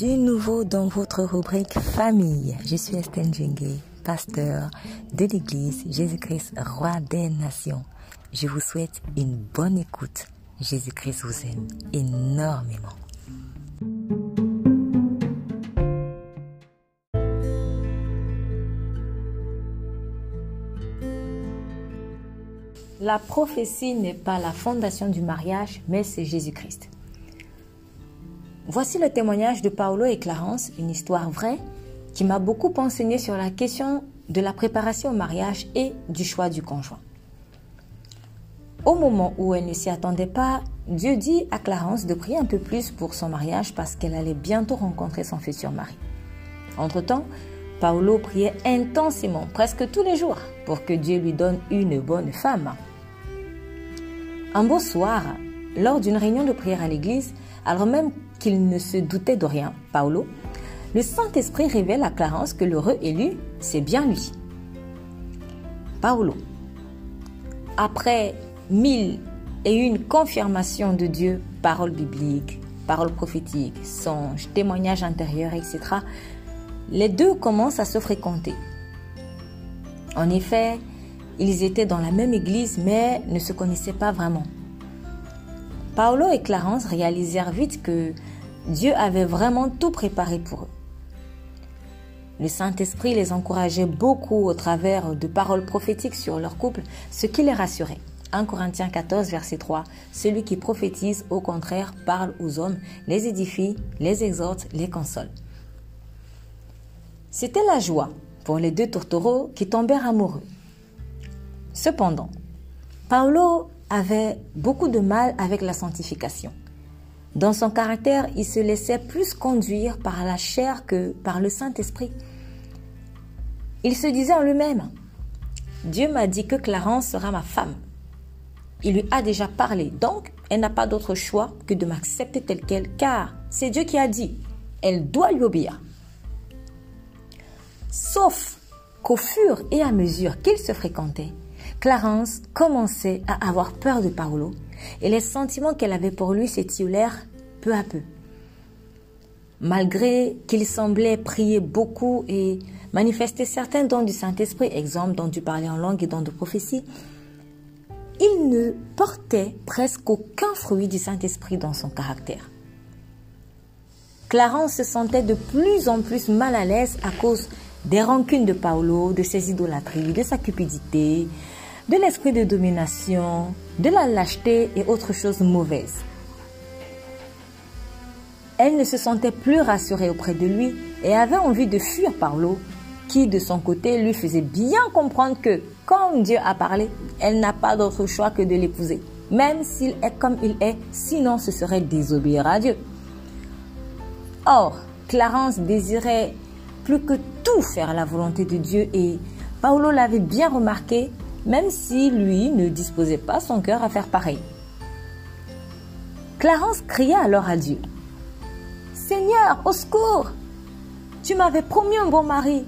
du nouveau dans votre rubrique famille. Je suis Estelle Djengue, pasteur de l'église Jésus-Christ, roi des nations. Je vous souhaite une bonne écoute. Jésus-Christ vous aime énormément. La prophétie n'est pas la fondation du mariage, mais c'est Jésus-Christ. Voici le témoignage de Paolo et Clarence, une histoire vraie qui m'a beaucoup enseigné sur la question de la préparation au mariage et du choix du conjoint. Au moment où elle ne s'y attendait pas, Dieu dit à Clarence de prier un peu plus pour son mariage parce qu'elle allait bientôt rencontrer son futur mari. Entre-temps, Paolo priait intensément, presque tous les jours, pour que Dieu lui donne une bonne femme. Un beau soir, lors d'une réunion de prière à l'église, alors même qu'il ne se doutait de rien, Paolo, le Saint-Esprit révèle à Clarence que l'heureux élu, c'est bien lui. Paolo, après mille et une confirmations de Dieu, paroles bibliques, paroles prophétiques, songes, témoignages intérieurs, etc., les deux commencent à se fréquenter. En effet, ils étaient dans la même église mais ne se connaissaient pas vraiment. Paolo et Clarence réalisèrent vite que Dieu avait vraiment tout préparé pour eux. Le Saint-Esprit les encourageait beaucoup au travers de paroles prophétiques sur leur couple, ce qui les rassurait. 1 Corinthiens 14, verset 3. Celui qui prophétise, au contraire, parle aux hommes, les édifie, les exhorte, les console. C'était la joie pour les deux tourtereaux qui tombèrent amoureux. Cependant, Paolo avait beaucoup de mal avec la sanctification. Dans son caractère, il se laissait plus conduire par la chair que par le Saint-Esprit. Il se disait en lui-même, Dieu m'a dit que Clarence sera ma femme. Il lui a déjà parlé, donc elle n'a pas d'autre choix que de m'accepter telle qu'elle, car c'est Dieu qui a dit, elle doit lui obéir. Sauf qu'au fur et à mesure qu'ils se fréquentaient, Clarence commençait à avoir peur de Paolo et les sentiments qu'elle avait pour lui s'étiolèrent peu à peu. Malgré qu'il semblait prier beaucoup et manifester certains dons du Saint-Esprit, exemple dont du parler en langue et dons de prophétie, il ne portait presque aucun fruit du Saint-Esprit dans son caractère. Clarence se sentait de plus en plus mal à l'aise à cause des rancunes de Paolo, de ses idolâtries, de sa cupidité, de l'esprit de domination, de la lâcheté et autres choses mauvaises. Elle ne se sentait plus rassurée auprès de lui et avait envie de fuir Paolo, qui de son côté lui faisait bien comprendre que, comme Dieu a parlé, elle n'a pas d'autre choix que de l'épouser, même s'il est comme il est, sinon ce serait désobéir à Dieu. Or, Clarence désirait plus que tout faire la volonté de Dieu et Paolo l'avait bien remarqué même si lui ne disposait pas son cœur à faire pareil. Clarence cria alors à Dieu. Seigneur, au secours Tu m'avais promis un bon mari,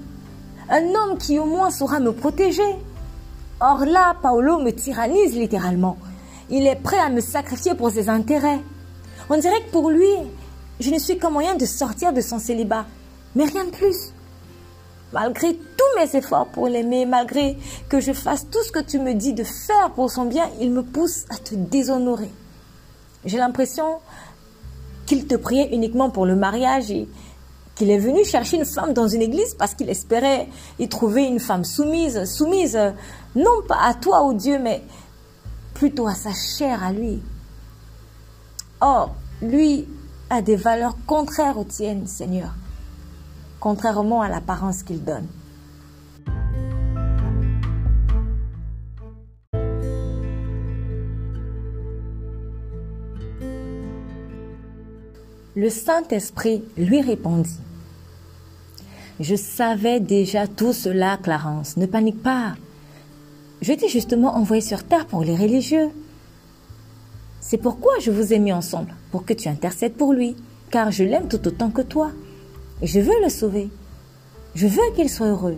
un homme qui au moins saura me protéger. Or là, Paolo me tyrannise littéralement. Il est prêt à me sacrifier pour ses intérêts. On dirait que pour lui, je ne suis qu'un moyen de sortir de son célibat, mais rien de plus. Malgré tous mes efforts pour l'aimer, malgré que je fasse tout ce que tu me dis de faire pour son bien, il me pousse à te déshonorer. J'ai l'impression qu'il te priait uniquement pour le mariage et qu'il est venu chercher une femme dans une église parce qu'il espérait y trouver une femme soumise, soumise non pas à toi, ô Dieu, mais plutôt à sa chair, à lui. Or, lui a des valeurs contraires aux tiennes, Seigneur contrairement à l'apparence qu'il donne. Le Saint-Esprit lui répondit, Je savais déjà tout cela, Clarence, ne panique pas. Je t'ai justement envoyé sur terre pour les religieux. C'est pourquoi je vous ai mis ensemble, pour que tu intercèdes pour lui, car je l'aime tout autant que toi. Et je veux le sauver. Je veux qu'il soit heureux.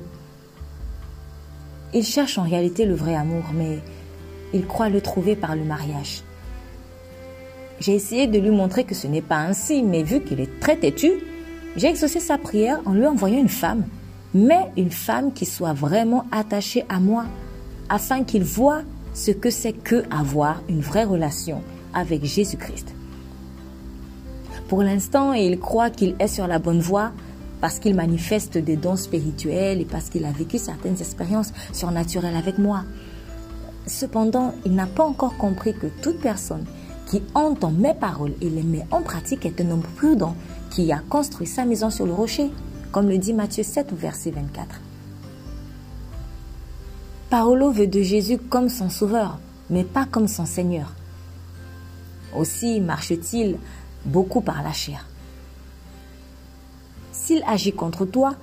Il cherche en réalité le vrai amour, mais il croit le trouver par le mariage. J'ai essayé de lui montrer que ce n'est pas ainsi, mais vu qu'il est très têtu, j'ai exaucé sa prière en lui envoyant une femme, mais une femme qui soit vraiment attachée à moi, afin qu'il voie ce que c'est que avoir une vraie relation avec Jésus-Christ. Pour l'instant, il croit qu'il est sur la bonne voie parce qu'il manifeste des dons spirituels et parce qu'il a vécu certaines expériences surnaturelles avec moi. Cependant, il n'a pas encore compris que toute personne qui entend mes paroles et les met en pratique est un homme prudent qui a construit sa maison sur le rocher, comme le dit Matthieu 7 verset 24. Paolo veut de Jésus comme son sauveur, mais pas comme son Seigneur. Aussi marche-t-il beaucoup par la chair. S'il agit contre toi,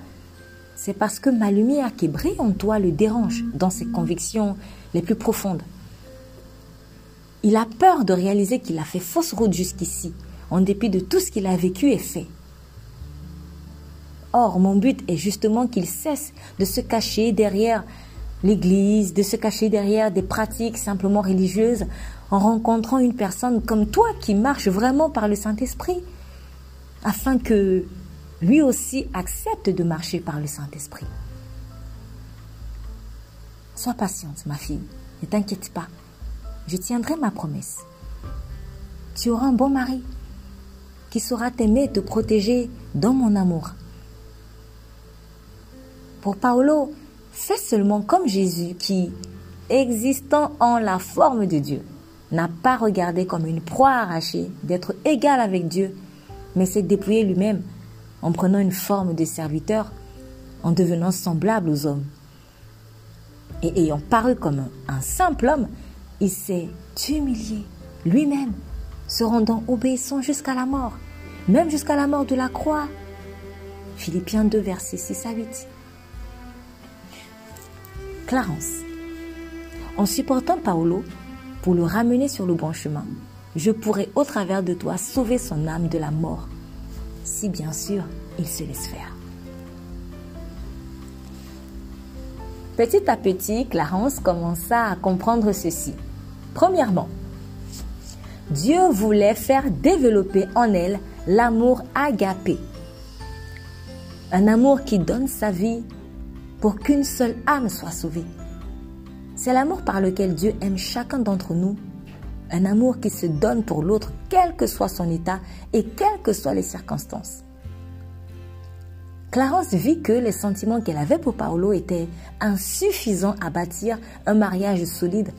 c'est parce que ma lumière qui brille en toi le dérange dans ses convictions les plus profondes. Il a peur de réaliser qu'il a fait fausse route jusqu'ici, en dépit de tout ce qu'il a vécu et fait. Or, mon but est justement qu'il cesse de se cacher derrière l'Église, de se cacher derrière des pratiques simplement religieuses, en rencontrant une personne comme toi qui marche vraiment par le Saint-Esprit, afin que lui aussi accepte de marcher par le Saint-Esprit. Sois patiente, ma fille, ne t'inquiète pas, je tiendrai ma promesse. Tu auras un bon mari qui saura t'aimer et te protéger dans mon amour. Pour Paolo, fais seulement comme Jésus qui, existant en la forme de Dieu, n'a pas regardé comme une proie arrachée d'être égal avec Dieu, mais s'est dépouillé lui-même en prenant une forme de serviteur, en devenant semblable aux hommes. Et ayant paru comme un simple homme, il s'est humilié lui-même, se rendant obéissant jusqu'à la mort, même jusqu'à la mort de la croix. Philippiens 2, versets 6 à 8. Clarence. En supportant Paolo pour le ramener sur le bon chemin, je pourrai au travers de toi sauver son âme de la mort, si bien sûr il se laisse faire. Petit à petit, Clarence commença à comprendre ceci. Premièrement, Dieu voulait faire développer en elle l'amour agapé. Un amour qui donne sa vie pour qu'une seule âme soit sauvée. C'est l'amour par lequel Dieu aime chacun d'entre nous. Un amour qui se donne pour l'autre, quel que soit son état et quelles que soient les circonstances. Clarence vit que les sentiments qu'elle avait pour Paolo étaient insuffisants à bâtir un mariage solide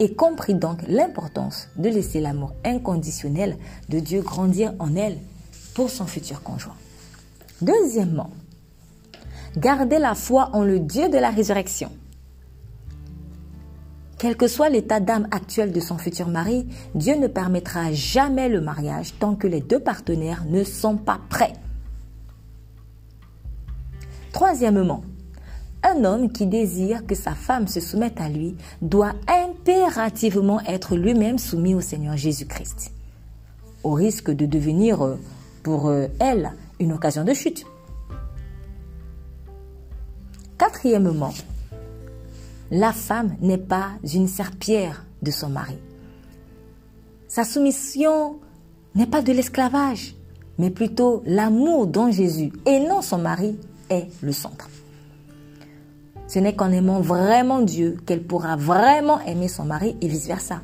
et comprit donc l'importance de laisser l'amour inconditionnel de Dieu grandir en elle pour son futur conjoint. Deuxièmement, garder la foi en le Dieu de la résurrection. Quel que soit l'état d'âme actuel de son futur mari, Dieu ne permettra jamais le mariage tant que les deux partenaires ne sont pas prêts. Troisièmement, un homme qui désire que sa femme se soumette à lui doit impérativement être lui-même soumis au Seigneur Jésus-Christ, au risque de devenir euh, pour euh, elle une occasion de chute. Quatrièmement, la femme n'est pas une serpillère de son mari. Sa soumission n'est pas de l'esclavage, mais plutôt l'amour dont Jésus et non son mari est le centre. Ce n'est qu'en aimant vraiment Dieu qu'elle pourra vraiment aimer son mari et vice-versa.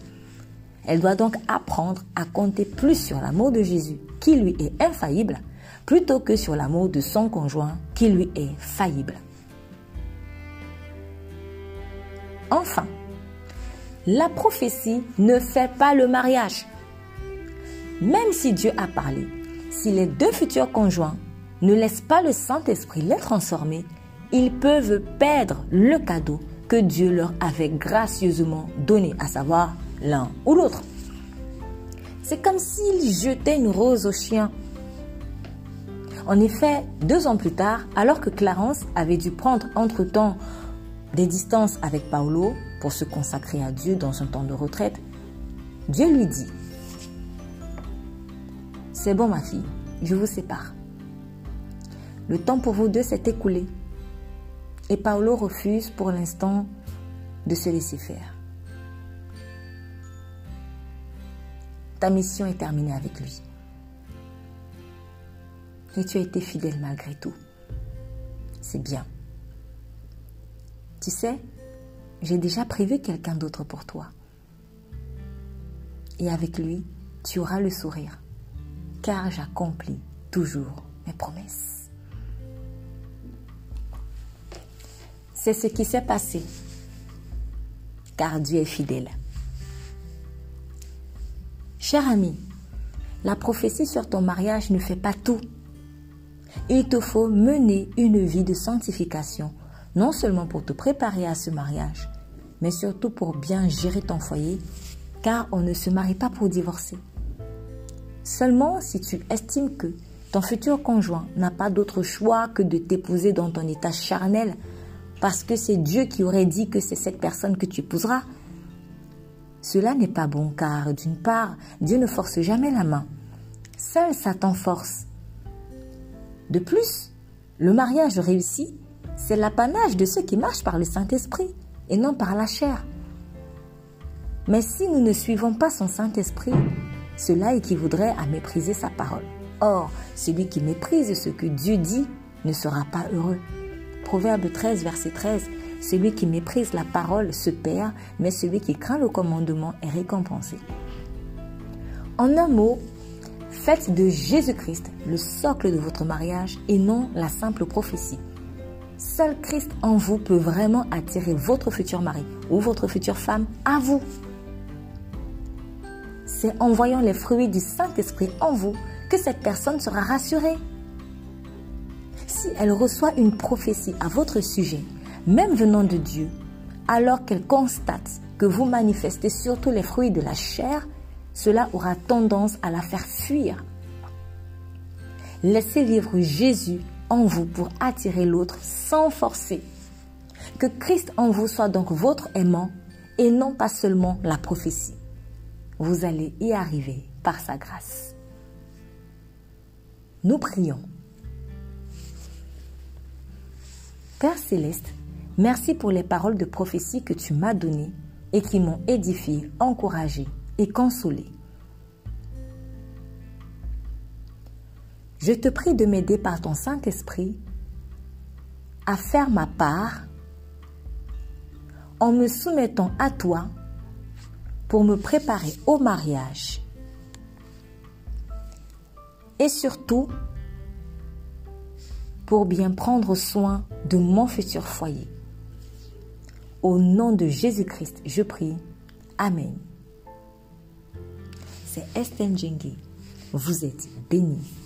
Elle doit donc apprendre à compter plus sur l'amour de Jésus, qui lui est infaillible, plutôt que sur l'amour de son conjoint, qui lui est faillible. Enfin, la prophétie ne fait pas le mariage. Même si Dieu a parlé, si les deux futurs conjoints ne laissent pas le Saint-Esprit les transformer, ils peuvent perdre le cadeau que Dieu leur avait gracieusement donné, à savoir l'un ou l'autre. C'est comme s'ils jetaient une rose au chien. En effet, deux ans plus tard, alors que Clarence avait dû prendre entre-temps des distances avec Paolo pour se consacrer à Dieu dans son temps de retraite, Dieu lui dit, C'est bon ma fille, je vous sépare. Le temps pour vous deux s'est écoulé. Et Paolo refuse pour l'instant de se laisser faire. Ta mission est terminée avec lui. Et tu as été fidèle malgré tout. C'est bien. Tu sais, j'ai déjà prévu quelqu'un d'autre pour toi. Et avec lui, tu auras le sourire, car j'accomplis toujours mes promesses. C'est ce qui s'est passé, car Dieu est fidèle. Cher ami, la prophétie sur ton mariage ne fait pas tout. Il te faut mener une vie de sanctification, non seulement pour te préparer à ce mariage, mais surtout pour bien gérer ton foyer, car on ne se marie pas pour divorcer. Seulement si tu estimes que ton futur conjoint n'a pas d'autre choix que de t'épouser dans ton état charnel, parce que c'est Dieu qui aurait dit que c'est cette personne que tu épouseras, cela n'est pas bon car, d'une part, Dieu ne force jamais la main. Seul Satan force. De plus, le mariage réussi, c'est l'apanage de ceux qui marchent par le Saint-Esprit et non par la chair. Mais si nous ne suivons pas son Saint-Esprit, cela équivaudrait à mépriser sa parole. Or, celui qui méprise ce que Dieu dit ne sera pas heureux. Proverbe 13, verset 13. Celui qui méprise la parole se perd, mais celui qui craint le commandement est récompensé. En un mot, faites de Jésus-Christ le socle de votre mariage et non la simple prophétie. Seul Christ en vous peut vraiment attirer votre futur mari ou votre future femme à vous. C'est en voyant les fruits du Saint-Esprit en vous que cette personne sera rassurée. Elle reçoit une prophétie à votre sujet, même venant de Dieu, alors qu'elle constate que vous manifestez surtout les fruits de la chair, cela aura tendance à la faire fuir. Laissez vivre Jésus en vous pour attirer l'autre sans forcer. Que Christ en vous soit donc votre aimant et non pas seulement la prophétie. Vous allez y arriver par sa grâce. Nous prions. Père céleste, Merci pour les paroles de prophétie que tu m'as données et qui m'ont édifié, encouragé et consolé. Je te prie de m'aider par ton Saint-Esprit à faire ma part en me soumettant à toi pour me préparer au mariage et surtout pour bien prendre soin de mon futur foyer. Au nom de Jésus-Christ, je prie. Amen. C'est Estelle Vous êtes bénie.